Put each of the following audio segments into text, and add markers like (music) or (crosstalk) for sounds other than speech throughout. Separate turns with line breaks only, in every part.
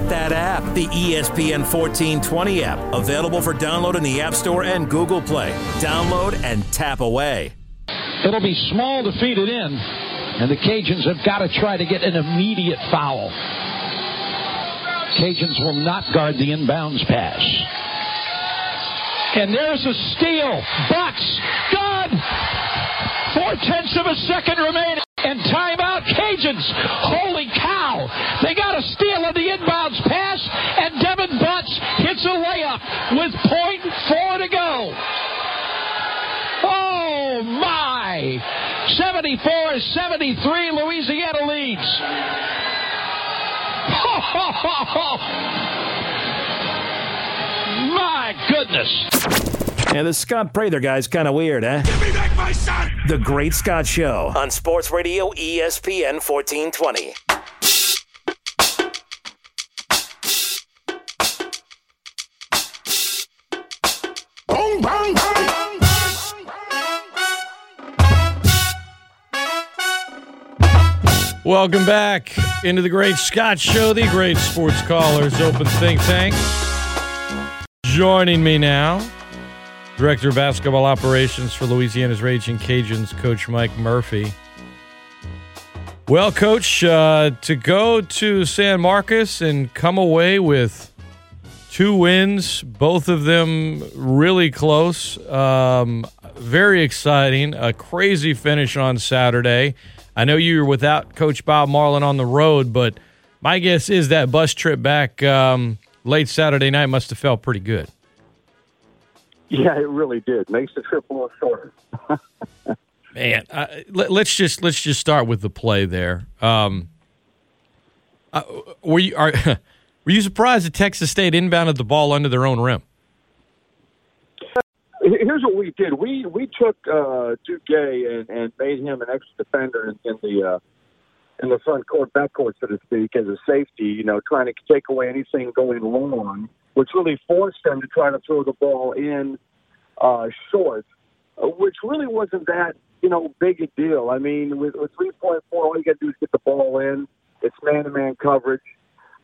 Tap that app, the ESPN 1420 app, available for download in the App Store and Google Play. Download and tap away.
It'll be small to feed it in, and the Cajuns have got to try to get an immediate foul. Cajuns will not guard the inbounds pass. And there's a steal. Butts. Good. Four tenths of a second remaining. And timeout Cajuns. Holy with point four to go. Oh my. 74-73 Louisiana leads. My goodness.
Yeah, this Scott Prather guy's kind of weird, eh?
Give me back my son!
The Great Scott Show on Sports Radio ESPN 1420.
Welcome back into the Great Scott Show, the Great Sports Callers Open Think Tank. Joining me now, Director of Basketball Operations for Louisiana's Ragin' Cajuns, Coach Mike Murphy. Well, Coach, uh, to go to San Marcos and come away with two wins, both of them really close, um, very exciting, a crazy finish on Saturday. I know you were without Coach Bob Marlin on the road, but my guess is that bus trip back um, late Saturday night must have felt pretty good.
Yeah, it really did. Makes the trip a little shorter. (laughs)
Man, uh, let, us just let's just start with the play there. Um, uh, were you are (laughs) were you surprised that Texas State inbounded the ball under their own rim?
Here's what we did. We we took uh, Gueye and, and made him an extra defender in, in the uh, in the front court, back court, so to speak, as a safety. You know, trying to take away anything going long, which really forced them to try to throw the ball in uh, short, which really wasn't that you know big a deal. I mean, with, with 3.4, all you got to do is get the ball in. It's man-to-man coverage.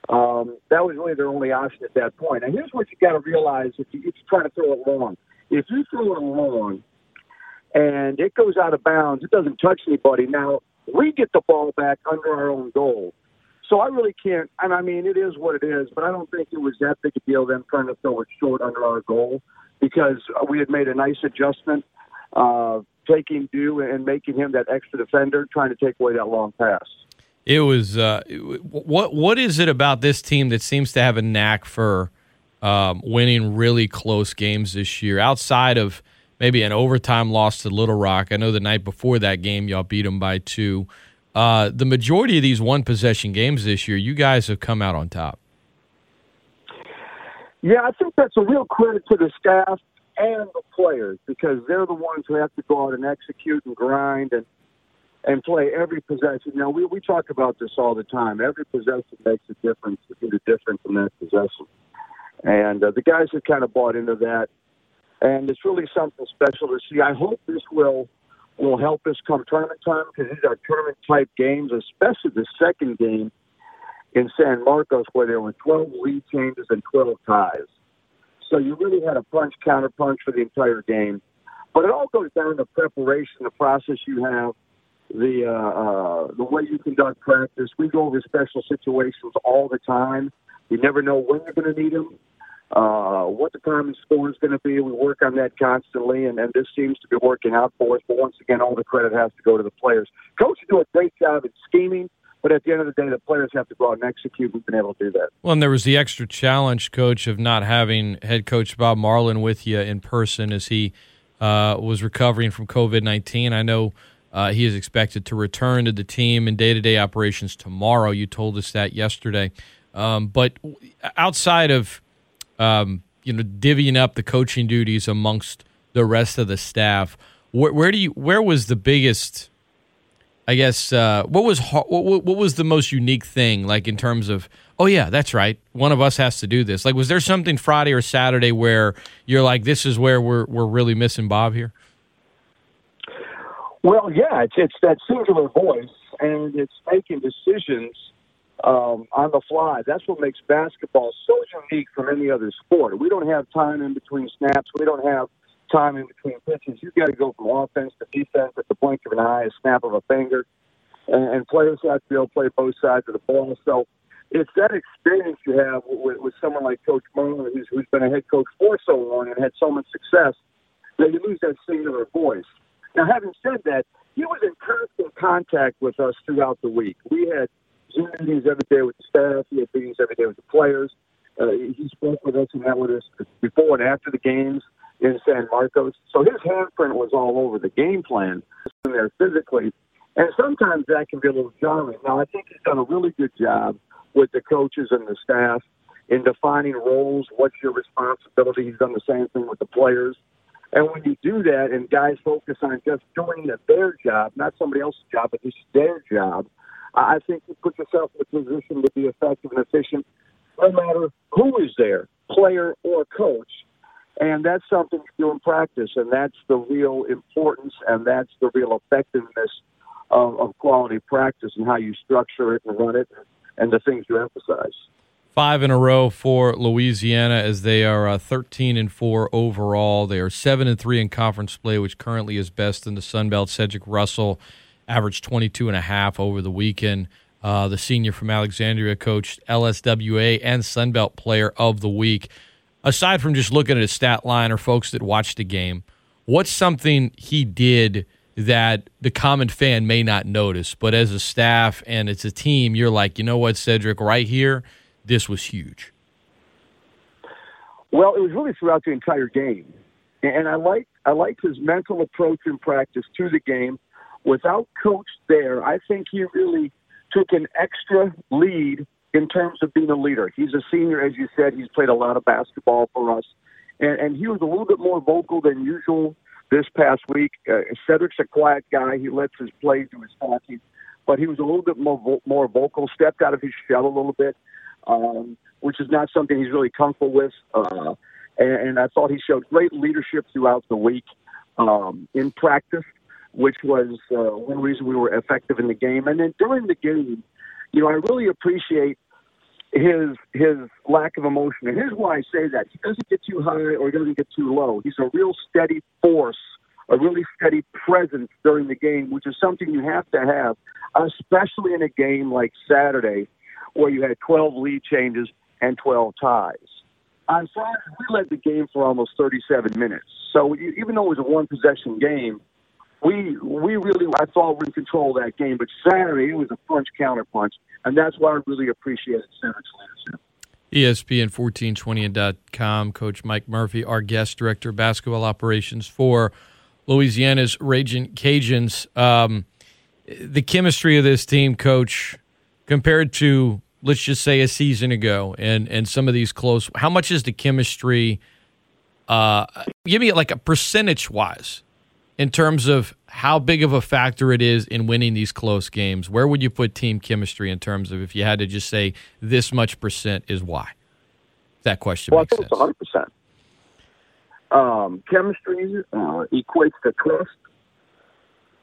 Um, that was really their only option at that point. And here's what you got to realize: if, you, if you're trying to throw it long, if you throw it long and it goes out of bounds, it doesn't touch anybody. Now we get the ball back under our own goal. So I really can't. And I mean, it is what it is. But I don't think it was that big a deal them trying to throw it short under our goal because we had made a nice adjustment, uh, taking Dou and making him that extra defender, trying to take away that long pass.
It was uh, what what is it about this team that seems to have a knack for um, winning really close games this year? Outside of maybe an overtime loss to Little Rock, I know the night before that game y'all beat them by two. Uh, the majority of these one possession games this year, you guys have come out on top.
Yeah, I think that's a real credit to the staff and the players because they're the ones who have to go out and execute and grind and and play every possession. Now we we talk about this all the time. Every possession makes a difference. It's a difference in that possession, and uh, the guys have kind of bought into that, and it's really something special to see. I hope this will will help us come tournament time because these are tournament type games, especially the second game in San Marcos where there were 12 lead changes and 12 ties. So you really had a punch counter punch for the entire game. But it all goes down to preparation, the process you have, the uh, uh, the way you conduct practice. We go over special situations all the time. You never know when you're going to need them, uh, what the time and score is going to be. We work on that constantly, and, and this seems to be working out for us. But once again, all the credit has to go to the players. Coaches do a great job at scheming. But at the end of the day, the players have to go out and execute. We've been able to do that.
Well, and there was the extra challenge, coach, of not having head coach Bob Marlin with you in person as he uh, was recovering from COVID 19. I know uh, he is expected to return to the team in day to day operations tomorrow. You told us that yesterday. Um, but outside of um, you know divvying up the coaching duties amongst the rest of the staff, where, where do you where was the biggest I guess uh, what was what, what was the most unique thing like in terms of oh yeah that's right one of us has to do this? Like was there something Friday or Saturday where you're like this is where we're we're really missing Bob here?
Well, yeah, it's it's that singular voice, and it's making decisions um, on the fly. That's what makes basketball so unique from any other sport. We don't have time in between snaps. We don't have time in between pitches. You've got to go from offense to defense at the blink of an eye, a snap of a finger. And, and players have to be able to play both sides of the ball. So it's that experience you have with, with someone like Coach Marlin, who's, who's been a head coach for so long and had so much success, that you lose that singular voice. Now, having said that, he was in constant contact with us throughout the week. We had meetings every day with the staff. He had meetings every day with the players. Uh, he spoke with us and met with us before and after the games in San Marcos. So his handprint was all over the game plan in there physically. And sometimes that can be a little jarring. Now, I think he's done a really good job with the coaches and the staff in defining roles. What's your responsibility? He's done the same thing with the players. And when you do that and guys focus on just doing their job, not somebody else's job, but just their job, I think you put yourself in a position to be effective and efficient no matter who is there, player or coach. And that's something you do in practice, and that's the real importance, and that's the real effectiveness of, of quality practice and how you structure it and run it and the things you emphasize.
Five in a row for Louisiana as they are uh, 13 and 4 overall. They are 7 and 3 in conference play, which currently is best in the Sun Belt. Cedric Russell averaged 22 and a half over the weekend. Uh, the senior from Alexandria coached LSWA and Sun Belt player of the week. Aside from just looking at his stat line or folks that watched the game, what's something he did that the common fan may not notice, but as a staff and it's a team, you're like, you know what, Cedric, right here – this was huge?
Well, it was really throughout the entire game, and I like I liked his mental approach in practice to the game. Without coach there, I think he really took an extra lead in terms of being a leader. He's a senior, as you said. He's played a lot of basketball for us, and, and he was a little bit more vocal than usual this past week. Uh, Cedric's a quiet guy. He lets his play do his talking, but he was a little bit more more vocal, stepped out of his shell a little bit um, which is not something he's really comfortable with. Uh, and, and I thought he showed great leadership throughout the week um, in practice, which was uh, one reason we were effective in the game. And then during the game, you know, I really appreciate his his lack of emotion. And here's why I say that: he doesn't get too high or he doesn't get too low. He's a real steady force, a really steady presence during the game, which is something you have to have, especially in a game like Saturday where you had 12 lead changes and 12 ties. On Friday, we led the game for almost 37 minutes. So even though it was a one possession game, we we really I thought we were in control of that game. But Saturday it was a punch counter punch, and that's why I really appreciated Cedric's leadership.
ESPN 1420.com, Coach Mike Murphy, our guest director of basketball operations for Louisiana's Ragin' Cajuns. Um, the chemistry of this team, Coach, compared to let's just say a season ago and and some of these close how much is the chemistry uh give me like a percentage wise in terms of how big of a factor it is in winning these close games where would you put team chemistry in terms of if you had to just say this much percent is why? That question
well,
makes
I think
sense.
it's 100% um, chemistry uh, equates to trust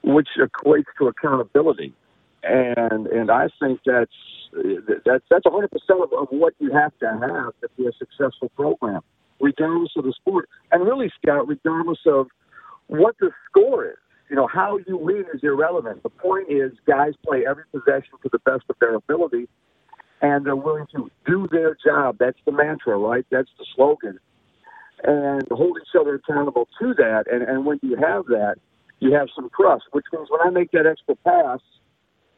which equates to accountability. And and I think that's that's that's 100 percent of what you have to have to be a successful program, regardless of the sport, and really, Scott, regardless of what the score is. You know, how you win is irrelevant. The point is, guys play every possession to the best of their ability, and they're willing to do their job. That's the mantra, right? That's the slogan, and hold each other accountable to that. And and when you have that, you have some trust, which means when I make that extra pass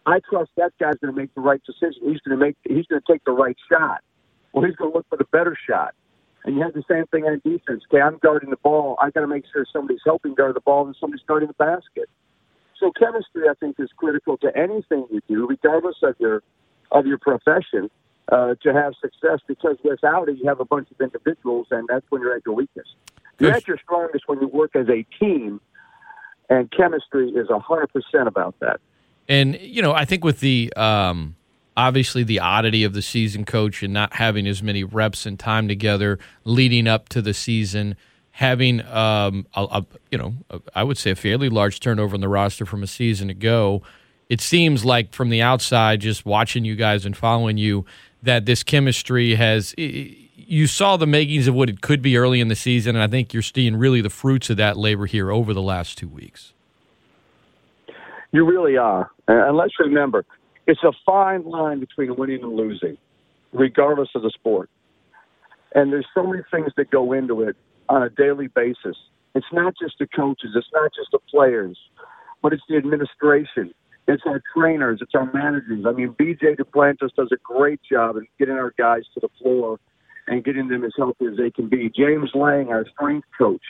I trust that guy's going to make the right decision. He's going to make. He's going to take the right shot. Well, he's going to look for the better shot. And you have the same thing on defense. Okay, I'm guarding the ball. I got to make sure somebody's helping guard the ball and somebody's guarding the basket. So chemistry, I think, is critical to anything you do, regardless of your of your profession, uh, to have success. Because without it, you have a bunch of individuals, and that's when you're at your weakness. You're at your strongest when you work as a team, and chemistry is a hundred percent about that.
And you know, I think with the um, obviously the oddity of the season coach and not having as many reps and time together leading up to the season, having um, a, a, you know, a, I would say a fairly large turnover in the roster from a season ago. it seems like from the outside, just watching you guys and following you, that this chemistry has. You saw the makings of what it could be early in the season, and I think you're seeing really the fruits of that labor here over the last two weeks.
You really are. And let's remember, it's a fine line between winning and losing, regardless of the sport. And there's so many things that go into it on a daily basis. It's not just the coaches, it's not just the players, but it's the administration, it's our trainers, it's our managers. I mean, BJ Duplantis does a great job in getting our guys to the floor and getting them as healthy as they can be. James Lang, our strength coach,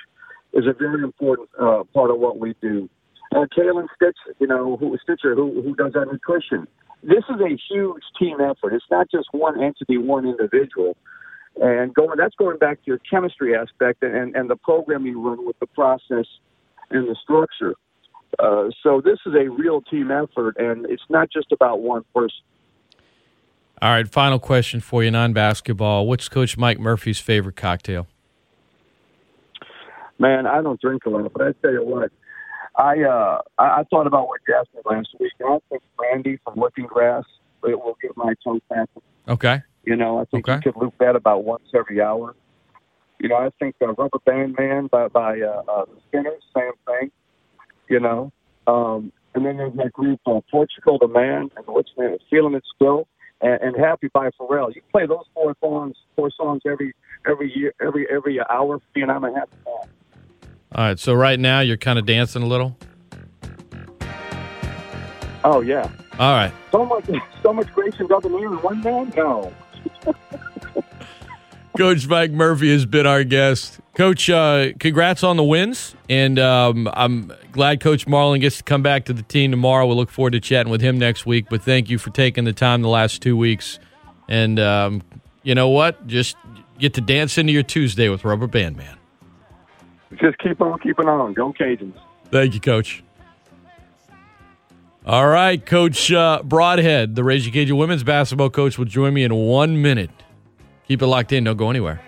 is a very important uh, part of what we do. Uh, Kalen Stitch, you know, who Stitcher, who who does our nutrition. This is a huge team effort. It's not just one entity, one individual. And going, that's going back to your chemistry aspect and, and the program you run with the process and the structure. Uh, so this is a real team effort, and it's not just about one person.
All right, final question for you, non-basketball. What's Coach Mike Murphy's favorite cocktail?
Man, I don't drink a lot, but I tell you what, I uh, I, I thought about what you asked me last week. And I think brandy from Looking Glass it will get my tongue tapping.
Okay.
You know, I think
Okay.
you could loop that about once every hour. You know, I think uh, Rubber Band Man by by uh, uh, the Spinners, same thing. You know, um, and then there's that group uh, Portugal the Man and what's name? Feeling It Still and, and Happy by Pharrell. You play those four songs, four songs every every year, every every hour, and I'm a happy man.
All right, so right now you're kind of dancing a little.
Oh yeah,
All right.
so much so much grace and man in one man. No. (laughs)
Coach Mike Murphy has been our guest. Coach, uh, congrats on the wins, and um, I'm glad Coach Marlin gets to come back to the team tomorrow. We'll look forward to chatting with him next week. But thank you for taking the time the last two weeks, and um, you know what? Just get to dance into your Tuesday with Rubber Band Man.
Just keep on keeping on. Go Cajuns.
Thank you, Coach. All right, Coach uh, Brodhead, the Ragin' Cajun women's basketball coach, will join me in one minute. Keep it locked in. Don't go anywhere.